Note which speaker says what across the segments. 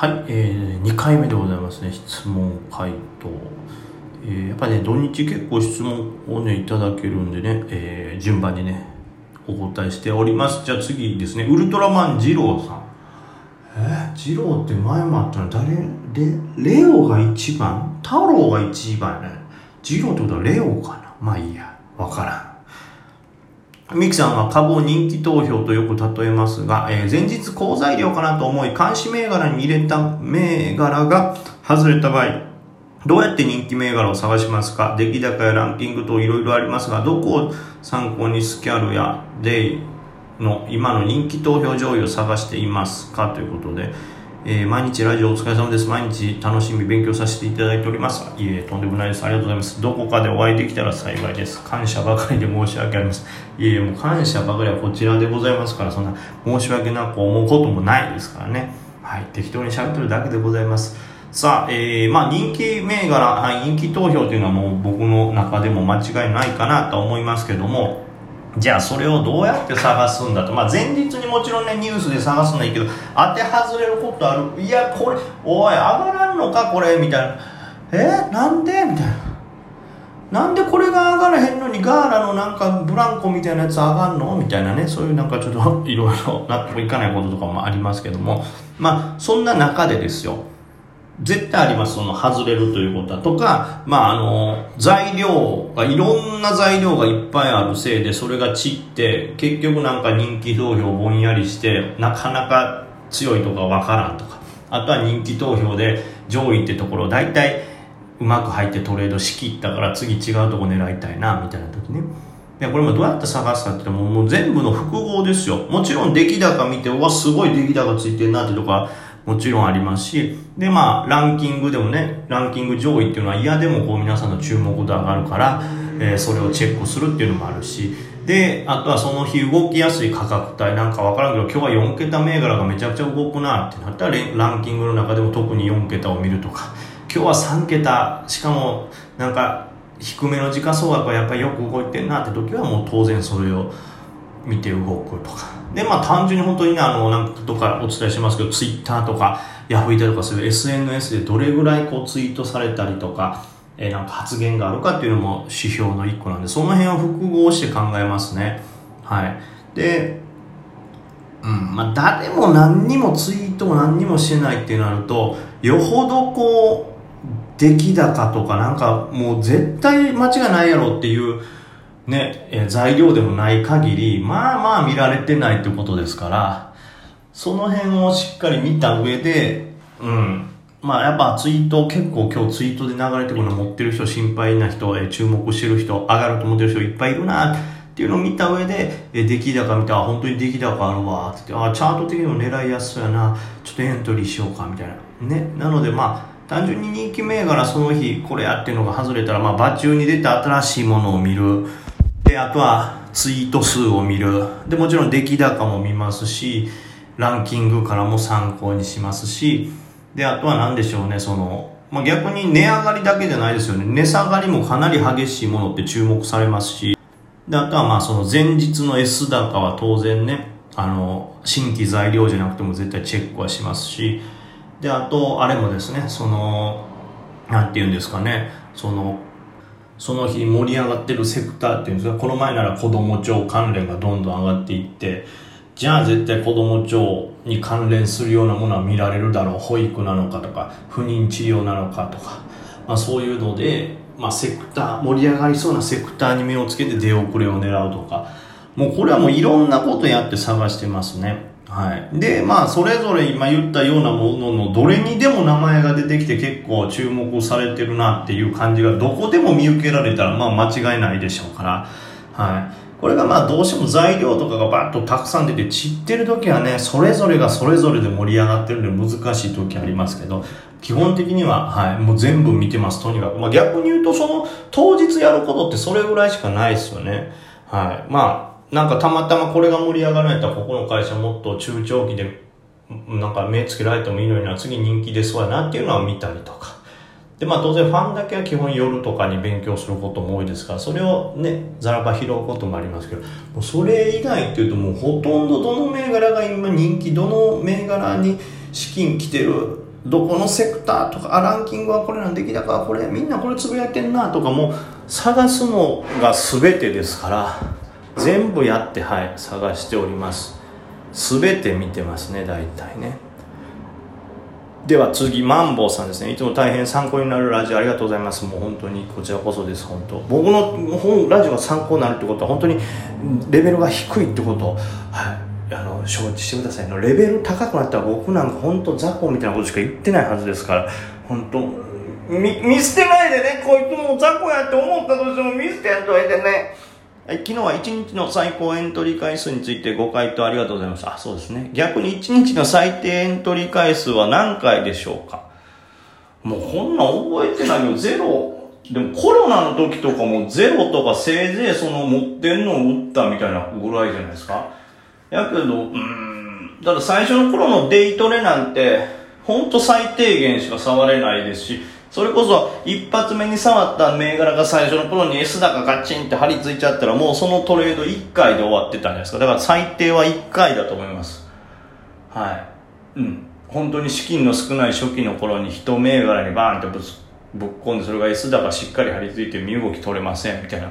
Speaker 1: はい、えー、2回目でございますね質問回答、えー、やっぱね土日結構質問をねいただけるんでね、えー、順番にねお答えしております。じゃあ次ですねウルトラマン二郎さん。えー、二郎って前もあったの？誰？レレオが一番？太郎が一番ね。二郎ってことはレオかな？まあいいやわからん。ミキさんは株を人気投票とよく例えますが、えー、前日好材料かなと思い、監視銘柄に入れた銘柄が外れた場合、どうやって人気銘柄を探しますか？出来高やランキングといろいろありますが、どこを参考にスキャルやデイの今の人気投票上位を探していますか？ということで、えー、毎日ラジオお疲れ様です。毎日楽しみ勉強させていただいております。いえ、とんでもないです。ありがとうございます。どこかでお会いできたら幸いです。感謝ばかりで申し訳ありません。いえ、もう感謝ばかりはこちらでございますから、そんな申し訳なく思うこともないですからね。はい、適当に喋ってるだけでございます。さあ、えー、まあ人気銘柄、人気投票というのはもう僕の中でも間違いないかなと思いますけども、じゃあそれをどうやって探すんだと、まあ、前日にもちろんねニュースで探すのはいいけど当て外れることある。いやこれおい上がらんのかこれみたいな。えなんで？みたいな。なんでこれが上がらへんのにガーラのなんかブランコみたいなやつ上がんの？みたいなね。そういうなんかちょっと いろいろ納得いかないこととかもありますけども。まあそんな中でですよ。絶対あります、その外れるということだとか、まああの、材料が、いろんな材料がいっぱいあるせいで、それが散って、結局なんか人気投票ぼんやりして、なかなか強いとかわからんとか、あとは人気投票で上位ってところ、大体うまく入ってトレードしきったから次違うとこ狙いたいな、みたいな時ね。でこれもどうやって探すかって言っても、もう全部の複合ですよ。もちろん出来高見て、うわ、すごい出来高ついてんなってとか、もちろんありますし、で、まあ、ランキングでもね、ランキング上位っていうのは嫌でもこう皆さんの注目度上がるから、えー、それをチェックするっていうのもあるし、で、あとはその日動きやすい価格帯なんかわからんけど、今日は4桁銘柄がめちゃくちゃ動くなってなったら、ランキングの中でも特に4桁を見るとか、今日は3桁、しかもなんか低めの時価総額はやっぱりよく動いてんなって時はもう当然それを見て動くとか。で、まあ単純に本当にね、あの、なんとかお伝えしますけど、ツイッターとか、ヤフイタとかそういう SNS でどれぐらいこうツイートされたりとか、えー、なんか発言があるかっていうのも指標の一個なんで、その辺を複合して考えますね。はい。で、うん、まあ誰も何にもツイートも何にもしてないってなると、よほどこう、出来高とかなんかもう絶対間違いないやろっていう、ね、え材料でもない限り、まあまあ見られてないってことですから、その辺をしっかり見た上で、うん。まあやっぱツイート、結構今日ツイートで流れてくるの持ってる人、心配な人、え注目してる人、上がると思ってる人いっぱいいるなっていうのを見た上で、え出来高見たら本当に出来高あるわってって、あ、チャート的にも狙いやすそうやな、ちょっとエントリーしようかみたいな。ね。なのでまあ、単純に人気銘柄その日これやっていうのが外れたら、まあ、場中に出た新しいものを見る。で、あとはツイート数を見る。で、もちろん出来高も見ますし、ランキングからも参考にしますし、で、あとは何でしょうね、その、まあ、逆に値上がりだけじゃないですよね。値下がりもかなり激しいものって注目されますし、で、あとはまあその前日の S 高は当然ね、あの、新規材料じゃなくても絶対チェックはしますし、で、あと、あれもですね、その、なんて言うんですかね、その、その日盛り上がってるセクターっていうんですか、この前なら子供庁関連がどんどん上がっていって、じゃあ絶対子供庁に関連するようなものは見られるだろう。保育なのかとか、不妊治療なのかとか、まあそういうので、まあセクター、盛り上がりそうなセクターに目をつけて出遅れを狙うとか、もうこれはもういろんなことやって探してますね。はい。で、まあ、それぞれ今言ったようなもののどれにでも名前が出てきて結構注目されてるなっていう感じがどこでも見受けられたら、まあ、間違いないでしょうから、はい。これがまあ、どうしても材料とかがバッとたくさん出て散ってる時はね、それぞれがそれぞれで盛り上がってるんで難しい時ありますけど、基本的には、はい、もう全部見てます、とにかく。まあ、逆に言うと、その、当日やることってそれぐらいしかないですよね。はい。まあ、なんかたまたまこれが盛り上がられたらここの会社もっと中長期でなんか目つけられてもいいのにな次人気ですわなっていうのは見たりとか。でまあ当然ファンだけは基本夜とかに勉強することも多いですからそれをねざらば拾うこともありますけどもうそれ以外っていうともうほとんどどの銘柄が今人気どの銘柄に資金来てるどこのセクターとかあランキングはこれなん出来高はこれみんなこれつぶやいてんなとかも探すのが全てですから。全部やってはい探しております。全て見てますね大体ね。では次マンボウさんですね。いつも大変参考になるラジオありがとうございます。もう本当にこちらこそです本当。僕の本ラジオが参考になるってことは本当にレベルが低いってこと。はい。あの承知してください。のレベル高くなったら僕なんか本当雑魚みたいなことしか言ってないはずですから。本当見見捨てないでねこいつも雑魚やって思ったとしても見捨てやんといてね。はい、昨日は1日の最高エントリー回数についてご回答ありがとうございました。あ、そうですね。逆に1日の最低エントリー回数は何回でしょうか？もうこんなん覚えてないよ。ゼロ。でもコロナの時とかもゼロとかせいぜいその持ってんのを打ったみたいなぐらいじゃないですか。やけど、うーん。だ最初の頃のデイトレなんて、ほんと最低限しか触れないですし、それこそ一発目に触った銘柄が最初の頃に S 高ガチンって張り付いちゃったらもうそのトレード1回で終わってたんじゃないですか。だから最低は1回だと思います。はい。うん。本当に資金の少ない初期の頃に一銘柄にバーンってぶぶっ込んでそれが S 高しっかり張り付いて身動き取れませんみたいな。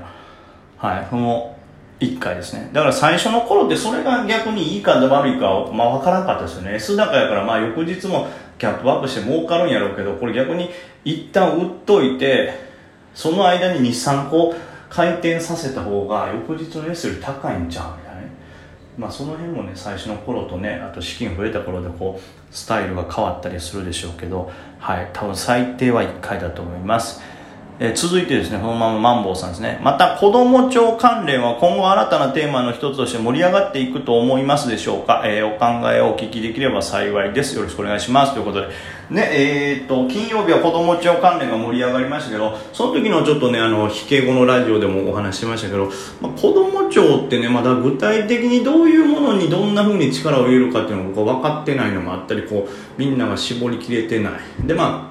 Speaker 1: はい。その1回ですね。だから最初の頃ってそれが逆にいいか悪いかは、まあ、分からなかったですよね。S 高やからまあ翌日もキャップアップして儲かるんやろうけどこれ逆に一旦売っといてその間に23個回転させた方が翌日の S より高いんちゃうみたいなね。まあその辺もね最初の頃とねあと資金増えた頃でこうスタイルが変わったりするでしょうけどはい多分最低は1回だと思います。えー、続いてですね、このままマンボウさんですね。また、子供庁関連は今後新たなテーマの一つとして盛り上がっていくと思いますでしょうか、えー、お考えをお聞きできれば幸いです。よろしくお願いします。ということで。ね、えー、っと、金曜日は子供庁関連が盛り上がりましたけど、その時のちょっとね、あの、引け後のラジオでもお話ししましたけど、まあ、子供庁ってね、まだ具体的にどういうものにどんな風に力を入れるかっていうのが分かってないのもあったり、こう、みんなが絞りきれてない。で、まあ、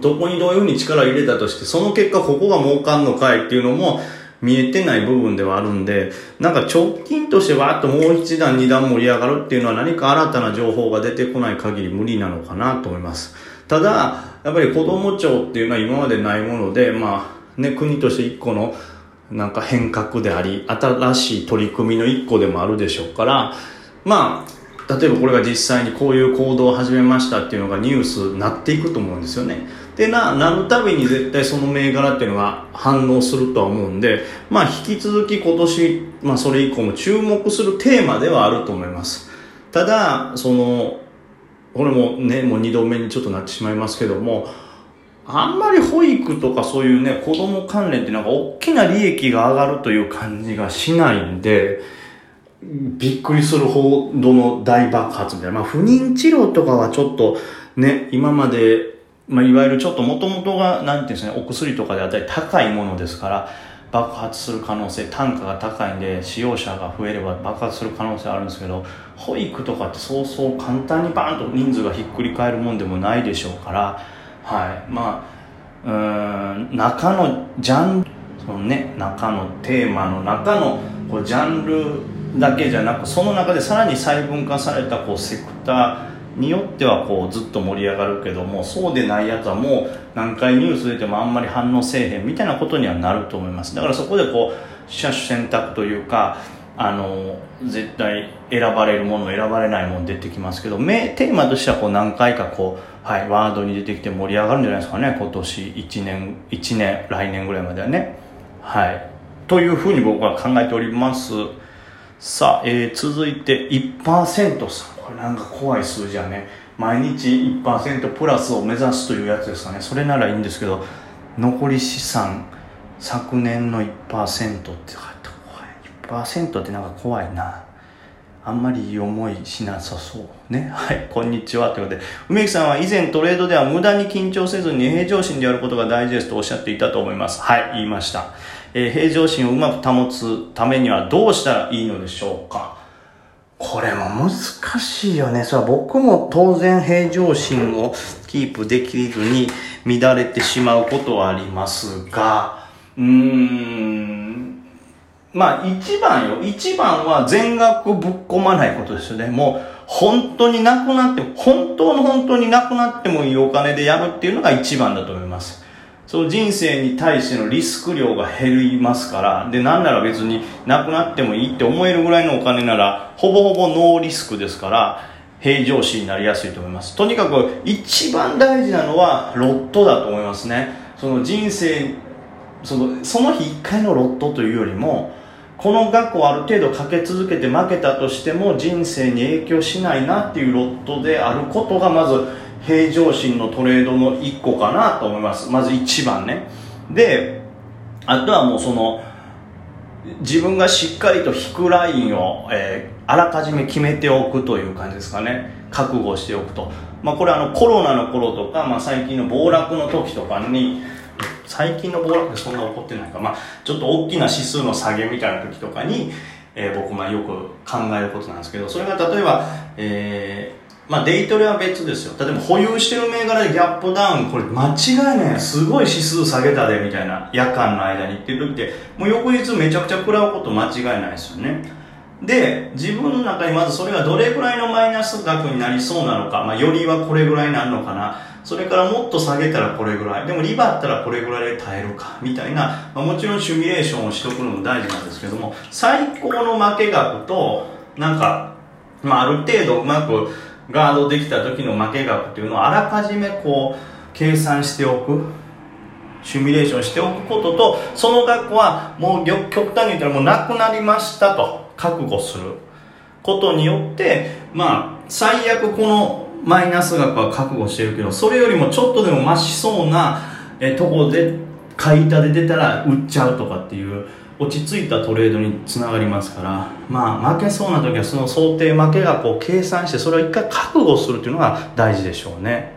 Speaker 1: どこにどういうふうに力を入れたとして、その結果ここが儲かんのかいっていうのも見えてない部分ではあるんで、なんか直近としてわーっともう一段二段盛り上がるっていうのは何か新たな情報が出てこない限り無理なのかなと思います。ただ、やっぱり子供庁っていうのは今までないもので、まあ、ね、国として一個のなんか変革であり、新しい取り組みの一個でもあるでしょうから、まあ、例えばこれが実際にこういう行動を始めましたっていうのがニュースになっていくと思うんですよね。でな、なるたびに絶対その銘柄っていうのが反応するとは思うんで、まあ引き続き今年、まあそれ以降も注目するテーマではあると思います。ただ、その、これもね、もう二度目にちょっとなってしまいますけども、あんまり保育とかそういうね、子供関連ってなんか大きな利益が上がるという感じがしないんで、びっくりするほどの大爆発みたいな。まあ、不妊治療とかはちょっとね、今まで、まあ、いわゆるちょっと元々が、なんていうんですね、お薬とかであったり高いものですから、爆発する可能性、単価が高いんで、使用者が増えれば爆発する可能性あるんですけど、保育とかってそうそう簡単にバーンと人数がひっくり返るもんでもないでしょうから、はい。まあ、うん、中のジャンル、そのね、中のテーマの中のこうジャンルだけじゃなくその中でさらに細分化されたこうセクターによってはこうずっと盛り上がるけどもそうでないやつはもう何回ニュース出てもあんまり反応せえへんみたいなことにはなると思います。だからそこでこう車種選択というかあの絶対選ばれるもの選ばれないもの出てきますけどテーマとしてはこう何回かこう、はい、ワードに出てきて盛り上がるんじゃないですかね今年1年1年来年ぐらいまではね。はい。というふうに僕は考えております。さあ、えー、続いて1%さん。これなんか怖い数字やね。毎日1%プラスを目指すというやつですかね。それならいいんですけど、残り資産、昨年の1%って怖い。1%ってなんか怖いな。あんまりいい思いしなさそう。ね。はい、こんにちは。ということで、梅木さんは以前トレードでは無駄に緊張せずに平常心でやることが大事ですとおっしゃっていたと思います。はい、言いました。えー、平常心をうまく保つためにはどうしたらいいのでしょうかこれも難しいよね。それは僕も当然平常心をキープできずに乱れてしまうことはありますが、うーん、まあ一番よ。一番は全額ぶっ込まないことですよね。もう本当になくなって、本当の本当になくなってもいいお金でやるっていうのが一番だと思います。その人生に対してのリスク量が減りますから、で、なんなら別になくなってもいいって思えるぐらいのお金なら、ほぼほぼノーリスクですから、平常心になりやすいと思います。とにかく一番大事なのはロットだと思いますね。その人生、そのその日一回のロットというよりも、この額をある程度かけ続けて負けたとしても人生に影響しないなっていうロットであることがまず平常心のトレードの一個かなと思います。まず一番ね。であとはもうその自分がしっかりと引くラインを、えー、あらかじめ決めておくという感じですかね。覚悟しておくと、まあ、これあのコロナの頃とか、まあ、最近の暴落の時とかに最近の暴落ってそんな起こってないか、まあ、ちょっと大きな指数の下げみたいな時とかに、えー、僕がよく考えることなんですけどそれが例えば、えーまあ、デイトレは別ですよ。例えば保有してる銘柄でギャップダウン、これ間違いない。すごい指数下げたで、みたいな夜間の間にっていう時って、もう翌日めちゃくちゃ食らうこと間違いないですよね。で、自分の中にまずそれがどれぐらいのマイナス額になりそうなのか、まあ、よりはこれぐらいになるのかな。それからもっと下げたらこれぐらい。でもリバったらこれぐらいで耐えるか。みたいな、まあ、もちろんシミュレーションをしとくのも大事なんですけども、最高の負け額と、なんか、まあ、ある程度うまく、ガードできた時の負け額っていうのをあらかじめこう計算しておく。シミュレーションしておくこととその額はもう極端に言ったらもうなくなりましたと。覚悟することによってまあ最悪このマイナス額は覚悟してるけどそれよりもちょっとでも増しそうなえとこで買い板で出たら売っちゃうとかっていう落ち着いたトレードにつながりますからまあ負けそうな時はその想定負けがこう計算してそれを一回覚悟するというのが大事でしょうね。